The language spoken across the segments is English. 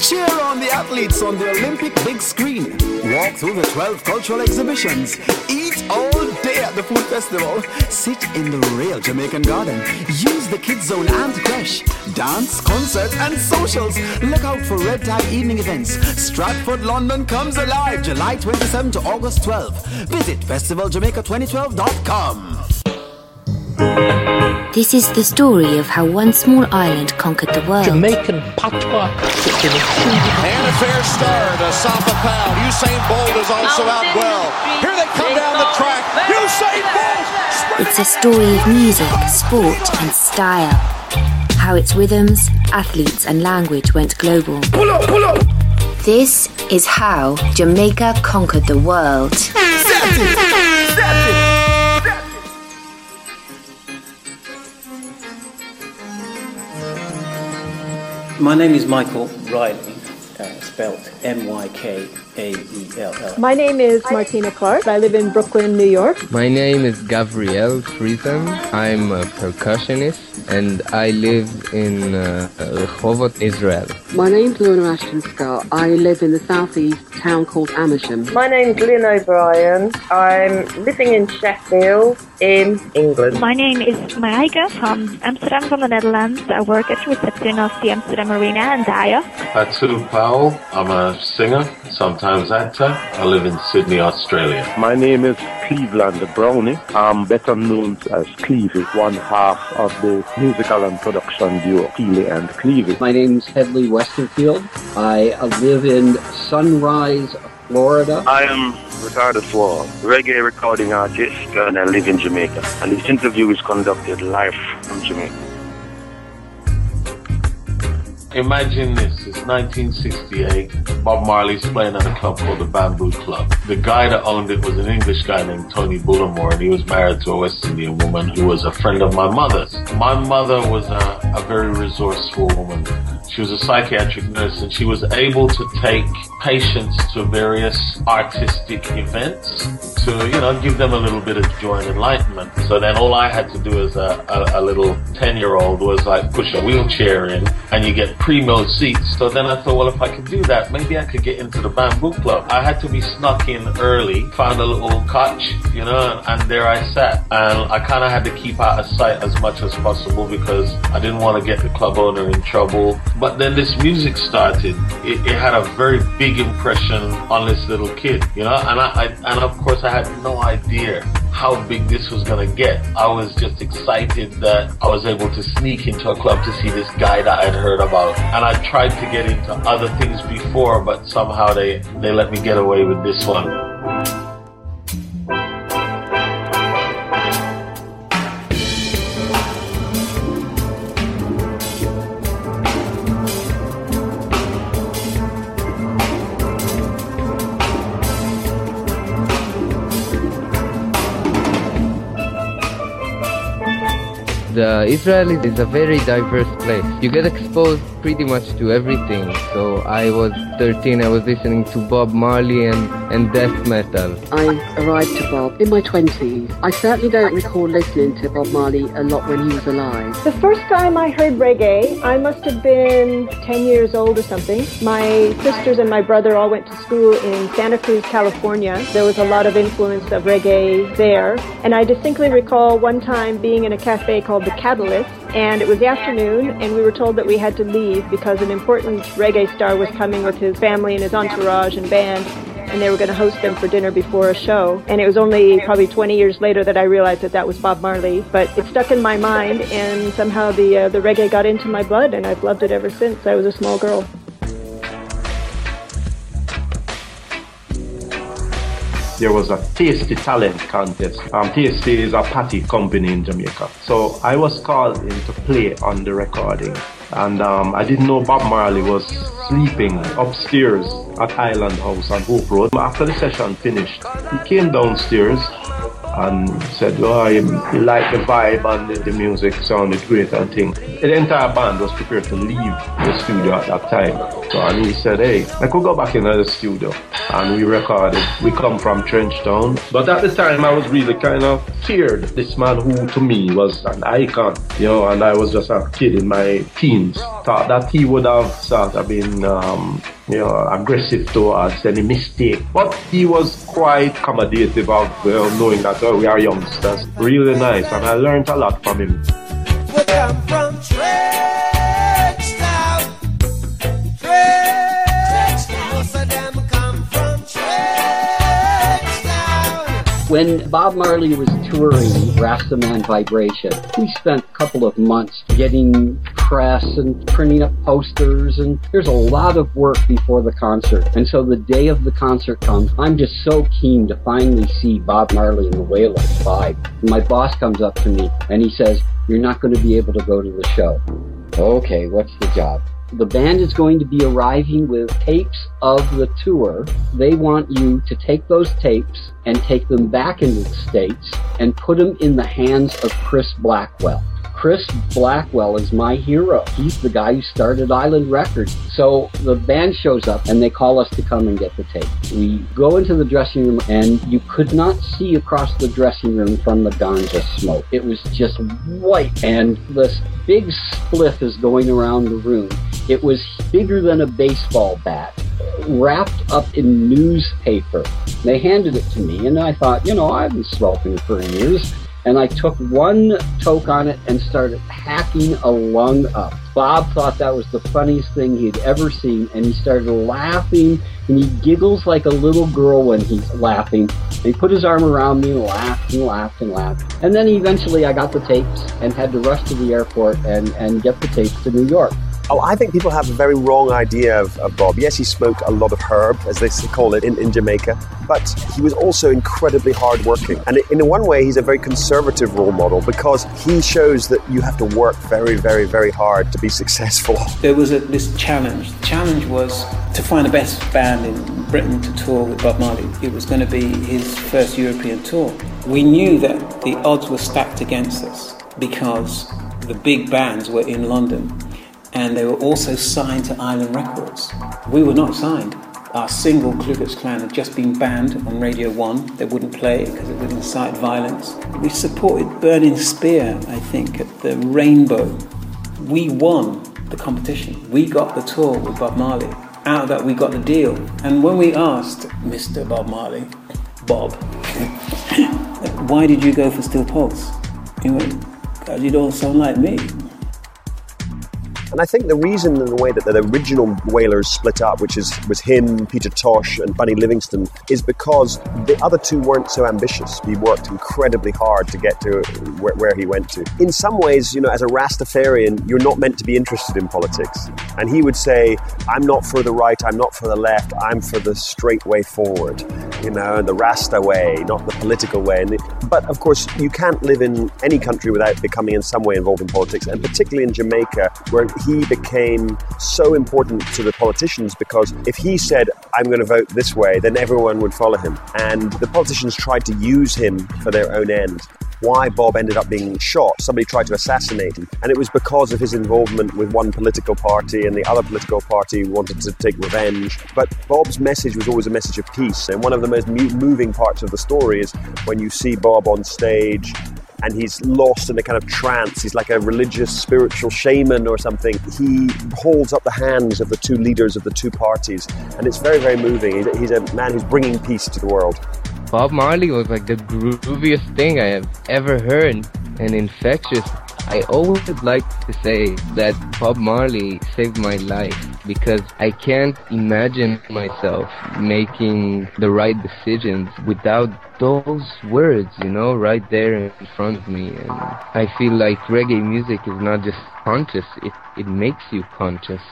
Cheer on the athletes on the Olympic big screen. Walk through the 12 cultural exhibitions. Eat all day at the food festival. Sit in the real Jamaican garden. Use the kids zone and creche. Dance, concert, and socials. Look out for red tide evening events. Stratford, London comes alive July 27 to August 12. Visit festivaljamaica2012.com. This is the story of how one small island conquered the world. Jamaican patois. And a fair start. Asafa Powell. Usain Bolt is also out well. Here they come down the track. Usain Bolt! It's a story of music, sport, and style. How its rhythms, athletes, and language went global. Pull up, pull up! This is how Jamaica conquered the world. My name is Michael Riley, uh, spelled M Y K A E L L. My name is Martina Clark. I live in Brooklyn, New York. My name is Gabriel Friesen. I'm a percussionist and I live in uh, Rehovot, Israel. My name's Lorna Ashton Scott. I live in the southeast town called Amersham. My name's Lynn O'Brien. I'm living in Sheffield in England. My name is Maika from Amsterdam, from the Netherlands. I work at the reception of the Amsterdam Arena and Daya. Atu Powell. I'm a singer, sometimes actor. I live in Sydney, Australia. My name is Cleveland Brownie. I'm better known as Clevie, one half of the musical and production duo Steely and Clevie. My name's Headley Westerfield. I live in Sunrise, Florida. I am Ricardo Swall, reggae recording artist, and I live in Jamaica. And this interview is conducted live from Jamaica. Imagine this, it's 1968. Bob Marley's playing at a club called the Bamboo Club. The guy that owned it was an English guy named Tony Bullimore, and he was married to a West Indian woman who was a friend of my mother's. My mother was a, a very resourceful woman. She was a psychiatric nurse, and she was able to take patients to various artistic events to, you know, give them a little bit of joy and enlightenment. So then all I had to do as a, a, a little 10 year old was like push a wheelchair in and you get primo seats. So then I thought, well, if I could do that, maybe I could get into the bamboo club. I had to be snuck in early, found a little couch, you know, and there I sat. And I kind of had to keep out of sight as much as possible because I didn't want to get the club owner in trouble. But then this music started. It, it had a very big impression on this little kid, you know, and I, I and of course I had no idea how big this was gonna get. I was just excited that I was able to sneak into a club to see this guy that I'd heard about. And I tried to get into other things before, but somehow they, they let me get away with this one. Uh, Israel is a very diverse place. You get exposed pretty much to everything. So I was 13, I was listening to Bob Marley and, and death metal. I arrived to Bob in my 20s. I certainly don't recall listening to Bob Marley a lot when he was alive. The first time I heard reggae, I must have been 10 years old or something. My sisters and my brother all went to school in Santa Cruz, California. There was a lot of influence of reggae there. And I distinctly recall one time being in a cafe called called The Catalyst, and it was the afternoon, and we were told that we had to leave because an important reggae star was coming with his family and his entourage and band, and they were going to host them for dinner before a show. And it was only probably 20 years later that I realized that that was Bob Marley. But it stuck in my mind, and somehow the uh, the reggae got into my blood, and I've loved it ever since I was a small girl. There was a Tastee Talent contest. Um, Tastee is a patty company in Jamaica. So I was called in to play on the recording. And um, I didn't know Bob Marley was sleeping upstairs at Island House on Hope Road. After the session finished, he came downstairs and said, oh, I like the vibe and the, the, music sounded great and thing. The entire band was prepared to leave the studio at that time. So and he said, hey, I could go back into the studio and we recorded. We come from Trenchtown. But at the time I was really kind of feared this man who to me was an icon, you know, and I was just a kid in my teens. Thought that he would have sort of been um, you know, aggressive towards any mistake. But he was quite accommodative of well, knowing that oh, we are youngsters. Really nice, and I learned a lot from him. When Bob Marley was touring Rastaman Vibration, we spent a couple of months getting press and printing up posters, and there's a lot of work before the concert. And so the day of the concert comes, I'm just so keen to finally see Bob Marley and the Wailers live. My boss comes up to me and he says, You're not going to be able to go to the show. Okay, what's the job? The band is going to be arriving with tapes of the tour. They want you to take those tapes and take them back into the States and put them in the hands of Chris Blackwell. Chris Blackwell is my hero. He's the guy who started Island Records. So the band shows up and they call us to come and get the tape. We go into the dressing room and you could not see across the dressing room from the ganja smoke. It was just white and this big spliff is going around the room. It was bigger than a baseball bat wrapped up in newspaper. They handed it to me, and I thought, you know, I've been smoking for years and I took one toke on it and started hacking a lung up. Bob thought that was the funniest thing he'd ever seen, and he started laughing, and he giggles like a little girl when he's laughing. And he put his arm around me and laughed and laughed and laughed. And then eventually I got the tapes and had to rush to the airport and, and get the tapes to New York. Oh, I think people have a very wrong idea of, of, Bob. Yes, he smoked a lot of herb, as they call it in, in Jamaica, but he was also incredibly hardworking. And in one way, he's a very conservative role model because he shows that you have to work very, very, very hard to be successful. There was a, this challenge. The challenge was to find the best band in Britain to tour with Bob Marley. It was going to be his first European tour. We knew that the odds were stacked against us because the big bands were in London and they were also signed to Island Records. We were not signed. Our single Ku Klux Klan had just been banned on Radio 1. They wouldn't play it because it would incite violence. We supported Burning Spear, I think, at the Rainbow. We won the competition. We got the tour with Bob Marley. Out of that, we got the deal. And when we asked Mr. Bob Marley, Bob, why did you go for Steel Pulse? He went, because you don't sound like me. And I think the reason in the way that the original Wailers split up, which is was him, Peter Tosh, and Bunny Livingston, is because the other two weren't so ambitious. He worked incredibly hard to get to where, where he went to. In some ways, you know, as a Rastafarian, you're not meant to be interested in politics. And he would say, I'm not for the right, I'm not for the left, I'm for the straight way forward, you know, the Rasta way, not the political way. But of course, you can't live in any country without becoming in some way involved in politics, and particularly in Jamaica, where he became so important to the politicians because if he said, I'm going to vote this way, then everyone would follow him. And the politicians tried to use him for their own end why Bob ended up being shot. Somebody tried to assassinate him. And it was because of his involvement with one political party, and the other political party wanted to take revenge. But Bob's message was always a message of peace. And one of the most moving parts of the story is when you see Bob on stage and he's lost in a kind of trance. He's like a religious, spiritual shaman or something. He holds up the hands of the two leaders of the two parties, and it's very, very moving. He's a man who's bringing peace to the world. Bob Marley was like the grooviest thing I have ever heard and infectious. I always would like to say that Bob Marley saved my life because I can't imagine myself making the right decisions without those words, you know, right there in front of me. And I feel like reggae music is not just conscious, it, it makes you conscious.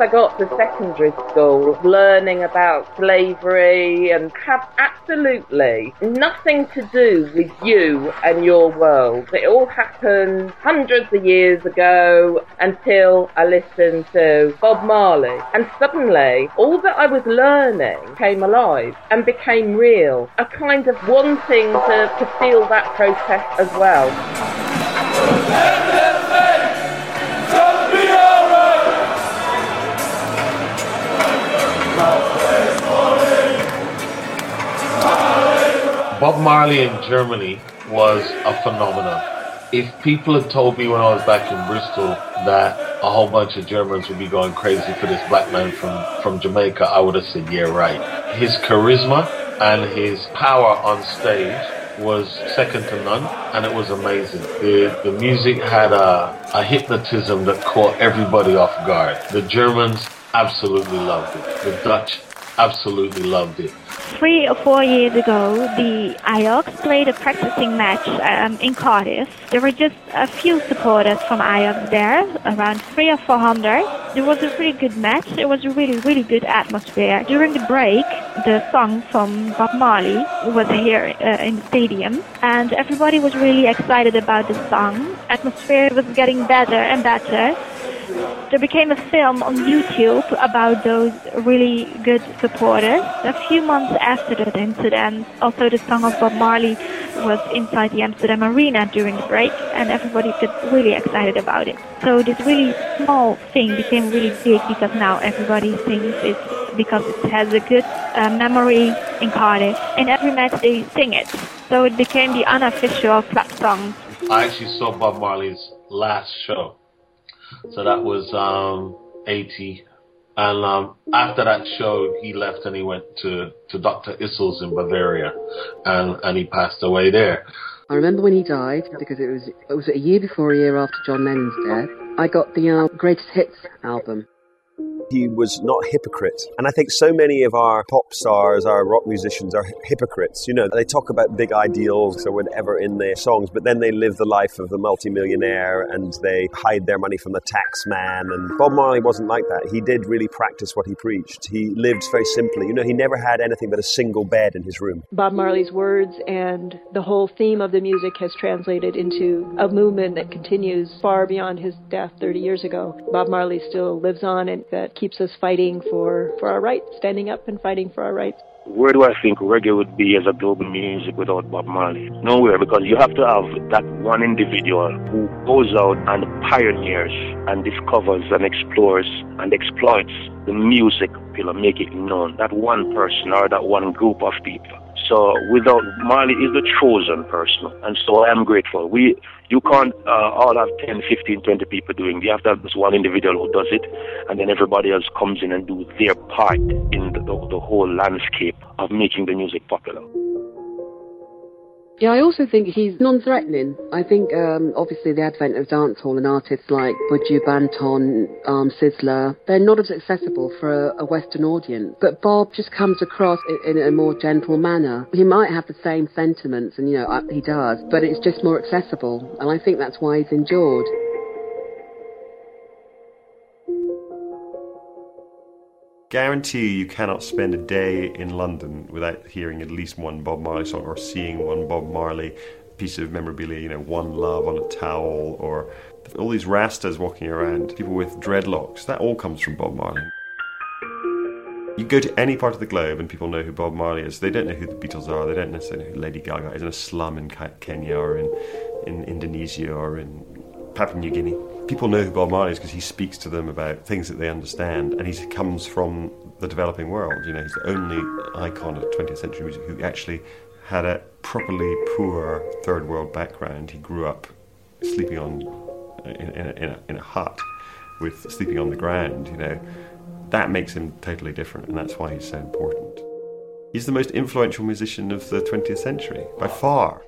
I got to secondary school learning about slavery and have absolutely nothing to do with you and your world. It all happened hundreds of years ago until I listened to Bob Marley. And suddenly, all that I was learning came alive and became real. A kind of wanting to, to feel that process as well. Bob Marley in Germany was a phenomenon. If people had told me when I was back in Bristol that a whole bunch of Germans would be going crazy for this black man from, from Jamaica, I would have said, yeah, right. His charisma and his power on stage was second to none, and it was amazing. The, the music had a, a hypnotism that caught everybody off guard. The Germans absolutely loved it. The Dutch absolutely loved it three or four years ago, the Ajax played a practicing match um, in Cardiff. There were just a few supporters from Ajax there, around three or four hundred. It was a really good match. It was a really, really good atmosphere. During the break, the song from Bob Marley was here uh, in the stadium, and everybody was really excited about the song. Atmosphere was getting better and better there became a film on YouTube about those really good supporters. A few months after that incident, also the song of Bob Marley was inside the Amsterdam Arena during the break, and everybody got really excited about it. So this really small thing became really big because now everybody thinks it's because it has a good uh, memory in Cardiff. In every match they sing it, so it became the unofficial club song. I actually saw Bob Marley's last show so that was um, 80. And um, after that show, he left and he went to, to Dr. Issels in Bavaria, and, and he passed away there. I remember when he died because it was it was a year before, a year after John Lennon's death. I got the uh, greatest hits album he was not a hypocrite. And I think so many of our pop stars, our rock musicians are hypocrites. You know, they talk about big ideals or whatever in their songs, but then they live the life of the multimillionaire and they hide their money from the tax man. And Bob Marley wasn't like that. He did really practice what he preached. He lived very simply. You know, he never had anything but a single bed in his room. Bob Marley's words and the whole theme of the music has translated into a movement that continues far beyond his death 30 years ago. Bob Marley still lives on and that keeps us fighting for, for our rights, standing up and fighting for our rights. Where do I think reggae would be as a global music without Bob Marley? Nowhere, because you have to have that one individual who goes out and pioneers and discovers and explores and exploits the music, you know, make it known. That one person or that one group of people. So without Marley is the chosen person, and so I am grateful. We you can't uh, all have 10, 15, 20 people doing. You have to have this one individual who does it, and then everybody else comes in and do their part in the, the, the whole landscape of making the music popular. Yeah, I also think he's non-threatening. I think, um, obviously, the advent of dancehall and artists like Buju Banton, um, Sizzla, they're not as accessible for a, a, Western audience. But Bob just comes across in, in, a more gentle manner. He might have the same sentiments, and you know, he does, but it's just more accessible, and I think that's why he's endured. Guarantee you cannot spend a day in London without hearing at least one Bob Marley song or seeing one Bob Marley piece of memorabilia, you know, One Love on a towel or all these Rastas walking around, people with dreadlocks. That all comes from Bob Marley. You go to any part of the globe and people know who Bob Marley is. They don't know who the Beatles are. They don't necessarily know who Lady Gaga is in a slum in Kenya or in, in Indonesia or in Papua New Guinea people know who Bob Marley is because he speaks to them about things that they understand, and he comes from the developing world. You know, he's the only icon of 20th century music who actually had a properly poor third world background. He grew up sleeping on in, in, in, a, in a hut with sleeping on the ground. You know, That makes him totally different, and that's why he's so important. He's the most influential musician of the 20th century, by far.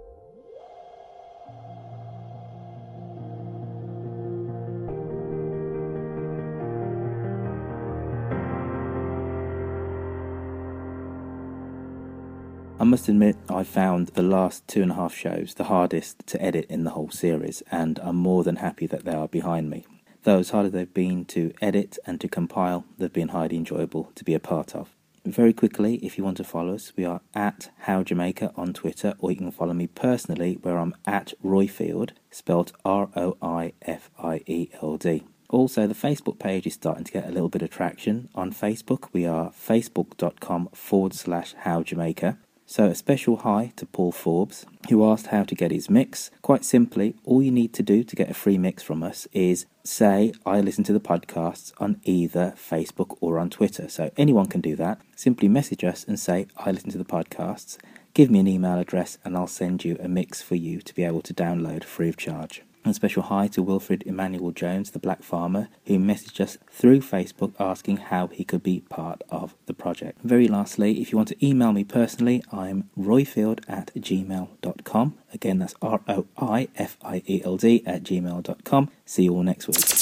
Must admit, I found the last two and a half shows the hardest to edit in the whole series, and I'm more than happy that they are behind me. Though as hard as they've been to edit and to compile, they've been highly enjoyable to be a part of. Very quickly, if you want to follow us, we are at How Jamaica on Twitter, or you can follow me personally, where I'm at Roifield, spelled R O I F I E L D. Also, the Facebook page is starting to get a little bit of traction. On Facebook, we are facebook.com forward slash How Jamaica. So, a special hi to Paul Forbes, who asked how to get his mix. Quite simply, all you need to do to get a free mix from us is say, I listen to the podcasts on either Facebook or on Twitter. So, anyone can do that. Simply message us and say, I listen to the podcasts. Give me an email address, and I'll send you a mix for you to be able to download free of charge. And special hi to Wilfred Emmanuel Jones, the black farmer, who messaged us through Facebook asking how he could be part of the project. Very lastly, if you want to email me personally, I'm roifield at gmail.com. Again, that's R O I F I E L D at gmail.com. See you all next week.